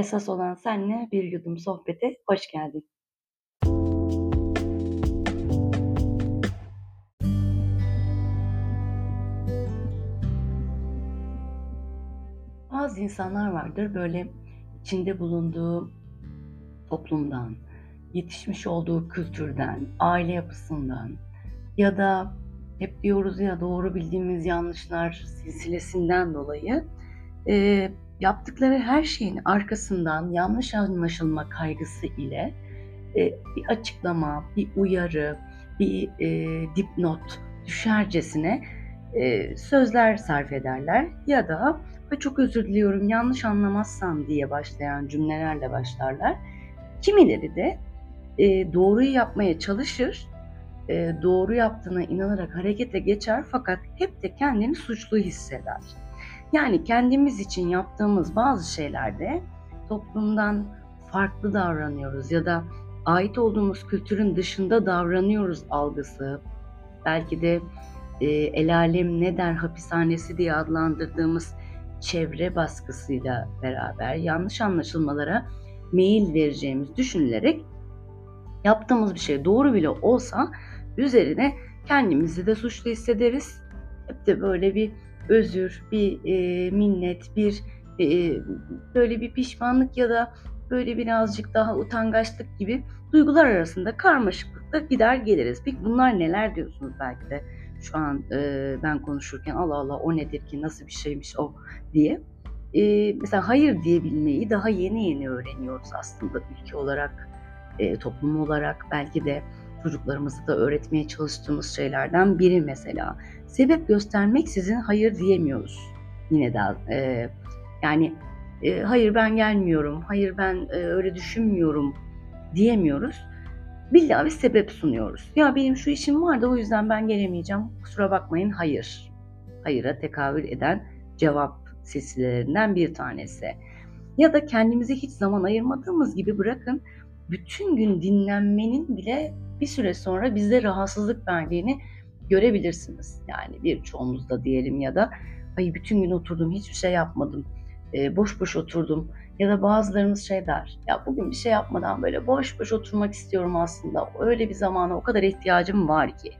Esas olan senle bir yudum sohbete hoş geldin. Bazı insanlar vardır böyle içinde bulunduğu toplumdan, yetişmiş olduğu kültürden, aile yapısından ya da hep diyoruz ya doğru bildiğimiz yanlışlar silsilesinden dolayı e, yaptıkları her şeyin arkasından yanlış anlaşılma kaygısı ile e, bir açıklama, bir uyarı, bir e, dipnot düşercesine e, sözler sarf ederler ya da ve çok özür diliyorum yanlış anlamazsam diye başlayan cümlelerle başlarlar. Kimileri de e, doğruyu yapmaya çalışır, e, doğru yaptığına inanarak harekete geçer fakat hep de kendini suçlu hisseder. Yani kendimiz için yaptığımız bazı şeylerde toplumdan farklı davranıyoruz ya da ait olduğumuz kültürün dışında davranıyoruz algısı. Belki de e, el alem ne der hapishanesi diye adlandırdığımız çevre baskısıyla beraber yanlış anlaşılmalara meyil vereceğimiz düşünülerek yaptığımız bir şey doğru bile olsa üzerine kendimizi de suçlu hissederiz. Hep de böyle bir özür, bir e, minnet, bir e, böyle bir pişmanlık ya da böyle birazcık daha utangaçlık gibi duygular arasında karmaşıklıkta gider geliriz. Peki bunlar neler diyorsunuz belki de şu an e, ben konuşurken Allah Allah o nedir ki nasıl bir şeymiş o diye. E, mesela hayır diyebilmeyi daha yeni yeni öğreniyoruz aslında ülke olarak, e, toplum olarak belki de çocuklarımıza da öğretmeye çalıştığımız şeylerden biri mesela. Sebep göstermek sizin hayır diyemiyoruz yine de. E, yani e, hayır ben gelmiyorum, hayır ben e, öyle düşünmüyorum diyemiyoruz. Billahi bir sebep sunuyoruz. Ya benim şu işim var da o yüzden ben gelemeyeceğim. Kusura bakmayın hayır. Hayıra tekabül eden cevap silsilelerinden bir tanesi. Ya da kendimize hiç zaman ayırmadığımız gibi bırakın bütün gün dinlenmenin bile bir süre sonra bize rahatsızlık verdiğini görebilirsiniz. Yani birçoğumuzda diyelim ya da ay bütün gün oturdum hiçbir şey yapmadım. E, boş boş oturdum. Ya da bazılarımız şey der. Ya bugün bir şey yapmadan böyle boş boş oturmak istiyorum aslında. Öyle bir zamana o kadar ihtiyacım var ki.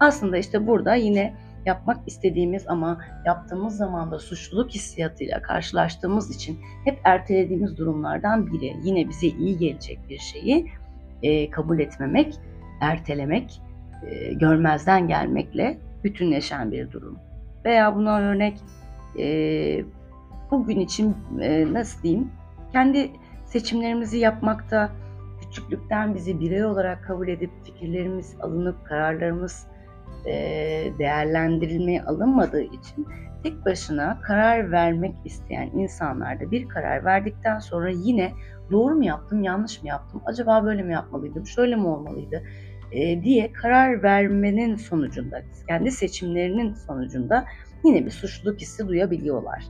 Aslında işte burada yine yapmak istediğimiz ama yaptığımız zaman da suçluluk hissiyatıyla karşılaştığımız için hep ertelediğimiz durumlardan biri. Yine bize iyi gelecek bir şeyi e, kabul etmemek, ertelemek, e, görmezden gelmekle bütünleşen bir durum. Veya buna örnek e, bugün için e, nasıl diyeyim kendi seçimlerimizi yapmakta küçüklükten bizi birey olarak kabul edip fikirlerimiz alınıp kararlarımız e, değerlendirilmeye alınmadığı için tek başına karar vermek isteyen insanlarda bir karar verdikten sonra yine doğru mu yaptım, yanlış mı yaptım, acaba böyle mi yapmalıydım, şöyle mi olmalıydı e, diye karar vermenin sonucunda, kendi seçimlerinin sonucunda yine bir suçluluk hissi duyabiliyorlar.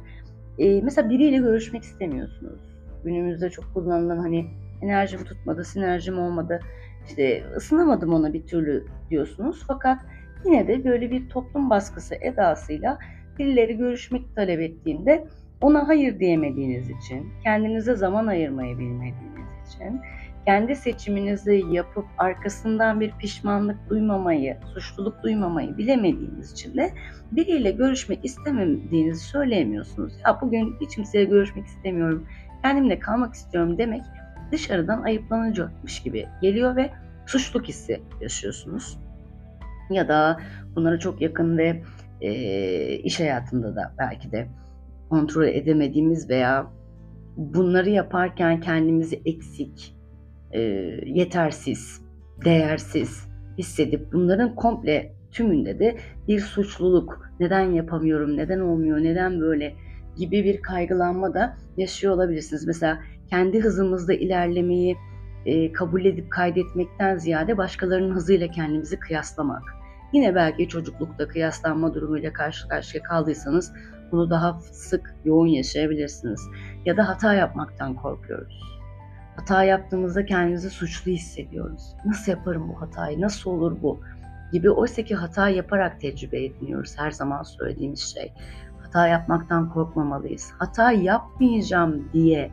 E, mesela biriyle görüşmek istemiyorsunuz. Günümüzde çok kullanılan hani enerjim tutmadı, sinerjim olmadı, işte ısınamadım ona bir türlü diyorsunuz. Fakat yine de böyle bir toplum baskısı edasıyla birileri görüşmek talep ettiğinde ona hayır diyemediğiniz için, kendinize zaman ayırmayı bilmediğiniz için, kendi seçiminizi yapıp arkasından bir pişmanlık duymamayı, suçluluk duymamayı bilemediğiniz için de biriyle görüşmek istemediğinizi söyleyemiyorsunuz. Ya bugün hiç kimseye görüşmek istemiyorum, kendimle kalmak istiyorum demek dışarıdan ayıplanacakmış gibi geliyor ve suçluluk hissi yaşıyorsunuz. Ya da bunlara çok yakın ve e, iş hayatında da belki de kontrol edemediğimiz veya bunları yaparken kendimizi eksik, e, yetersiz, değersiz hissedip bunların komple tümünde de bir suçluluk, neden yapamıyorum, neden olmuyor, neden böyle gibi bir kaygılanma da yaşıyor olabilirsiniz. Mesela kendi hızımızda ilerlemeyi e, kabul edip kaydetmekten ziyade başkalarının hızıyla kendimizi kıyaslamak. Yine belki çocuklukta kıyaslanma durumuyla karşı karşıya kaldıysanız bunu daha sık, yoğun yaşayabilirsiniz. Ya da hata yapmaktan korkuyoruz. Hata yaptığımızda kendimizi suçlu hissediyoruz. Nasıl yaparım bu hatayı, nasıl olur bu gibi. Oysa ki hata yaparak tecrübe ediniyoruz her zaman söylediğimiz şey. Hata yapmaktan korkmamalıyız. Hata yapmayacağım diye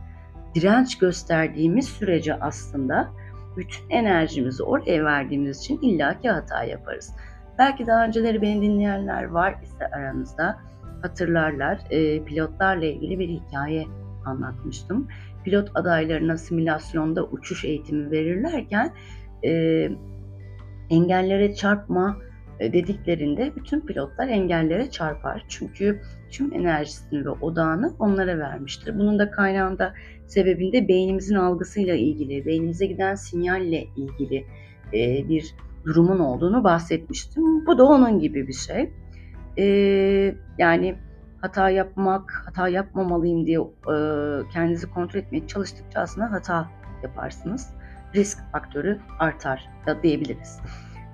direnç gösterdiğimiz sürece aslında bütün enerjimizi oraya verdiğimiz için illaki hata yaparız. Belki daha önceleri beni dinleyenler var ise aranızda hatırlarlar. E, pilotlarla ilgili bir hikaye anlatmıştım. Pilot adaylarına simülasyonda uçuş eğitimi verirlerken e, engellere çarpma e, dediklerinde bütün pilotlar engellere çarpar. Çünkü tüm enerjisini ve odağını onlara vermiştir. Bunun da kaynağında sebebinde beynimizin algısıyla ilgili, beynimize giden sinyalle ilgili e, bir durumun olduğunu bahsetmiştim. Bu da onun gibi bir şey. E, yani hata yapmak, hata yapmamalıyım diye e, kendinizi kontrol etmeye çalıştıkça aslında hata yaparsınız. Risk faktörü artar da diyebiliriz.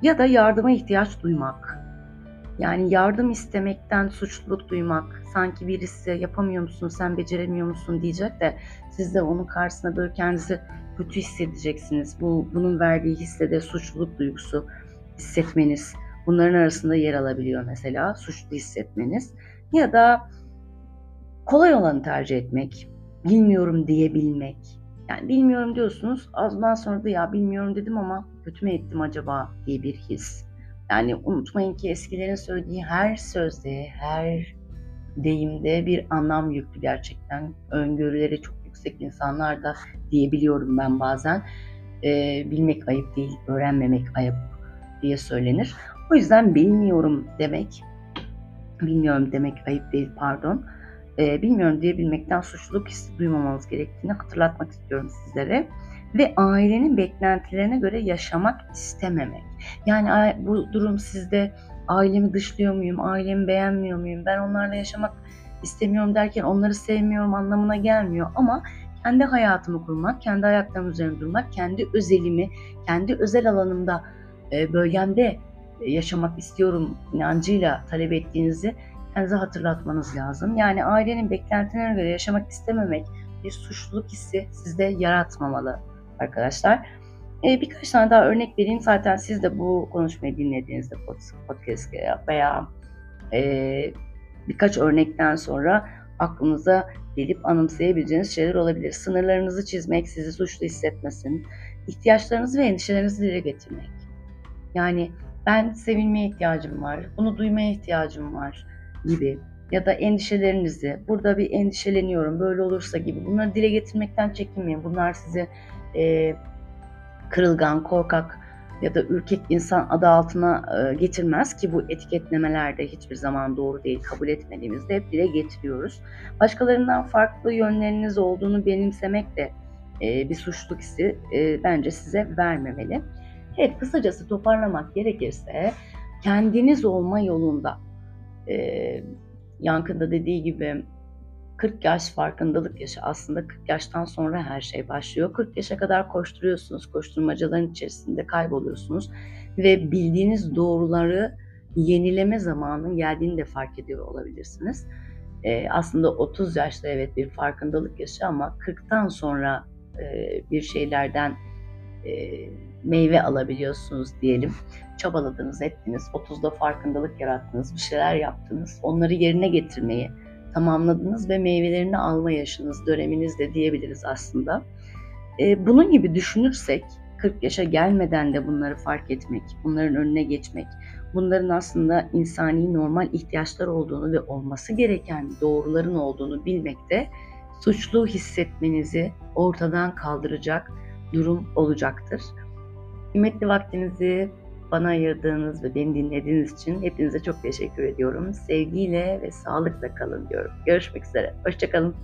Ya da yardıma ihtiyaç duymak. Yani yardım istemekten suçluluk duymak. Sanki birisi yapamıyor musun, sen beceremiyor musun diyecek de siz de onun karşısında böyle kendinizi kötü hissedeceksiniz. Bu bunun verdiği hisse de suçluluk duygusu hissetmeniz. Bunların arasında yer alabiliyor mesela suçlu hissetmeniz. Ya da kolay olanı tercih etmek, bilmiyorum diyebilmek. Yani bilmiyorum diyorsunuz, azdan sonra da ya bilmiyorum dedim ama kötü mü ettim acaba diye bir his. Yani unutmayın ki eskilerin söylediği her sözde, her deyimde bir anlam yüklü gerçekten. Öngörüleri çok yüksek insanlar da diyebiliyorum ben bazen. Ee, bilmek ayıp değil, öğrenmemek ayıp diye söylenir. O yüzden bilmiyorum demek, bilmiyorum demek ayıp değil pardon. Ee, bilmiyorum diyebilmekten suçluluk hissi duymamamız gerektiğini hatırlatmak istiyorum sizlere ve ailenin beklentilerine göre yaşamak istememek. Yani bu durum sizde ailemi dışlıyor muyum, ailemi beğenmiyor muyum, ben onlarla yaşamak istemiyorum derken onları sevmiyorum anlamına gelmiyor ama kendi hayatımı kurmak, kendi ayaklarım üzerine durmak, kendi özelimi, kendi özel alanımda, e, bölgemde yaşamak istiyorum inancıyla talep ettiğinizi kendinize hatırlatmanız lazım. Yani ailenin beklentilerine göre yaşamak istememek bir suçluluk hissi sizde yaratmamalı arkadaşlar. Ee, birkaç tane daha örnek vereyim. Zaten siz de bu konuşmayı dinlediğinizde podcast veya e, birkaç örnekten sonra aklınıza gelip anımsayabileceğiniz şeyler olabilir. Sınırlarınızı çizmek sizi suçlu hissetmesin. İhtiyaçlarınızı ve endişelerinizi dile getirmek. Yani ben sevilmeye ihtiyacım var, bunu duymaya ihtiyacım var gibi ya da endişelerinizi, burada bir endişeleniyorum, böyle olursa gibi bunları dile getirmekten çekinmeyin. Bunlar sizi e, kırılgan, korkak ya da ürkek insan adı altına e, getirmez ki bu etiketlemelerde hiçbir zaman doğru değil. Kabul etmediğimizde hep dile getiriyoruz. Başkalarından farklı yönleriniz olduğunu benimsemek de e, bir suçluluk hissi e, bence size vermemeli. Evet kısacası toparlamak gerekirse kendiniz olma yolunda e, Yankı'da dediği gibi 40 yaş farkındalık yaşı aslında 40 yaştan sonra her şey başlıyor. 40 yaşa kadar koşturuyorsunuz, koşturmacaların içerisinde kayboluyorsunuz ve bildiğiniz doğruları yenileme zamanının geldiğini de fark ediyor olabilirsiniz. Ee, aslında 30 yaşta evet bir farkındalık yaşı ama 40'tan sonra e, bir şeylerden e, meyve alabiliyorsunuz diyelim. Çabaladınız, ettiniz, 30'da farkındalık yarattınız, bir şeyler yaptınız. Onları yerine getirmeyi tamamladınız ve meyvelerini alma yaşınız, döneminiz de diyebiliriz aslında. E, bunun gibi düşünürsek 40 yaşa gelmeden de bunları fark etmek, bunların önüne geçmek, bunların aslında insani normal ihtiyaçlar olduğunu ve olması gereken doğruların olduğunu bilmek de suçlu hissetmenizi ortadan kaldıracak durum olacaktır. Kıymetli vaktinizi bana ayırdığınız ve beni dinlediğiniz için hepinize çok teşekkür ediyorum. Sevgiyle ve sağlıkla kalın diyorum. Görüşmek üzere. Hoşçakalın.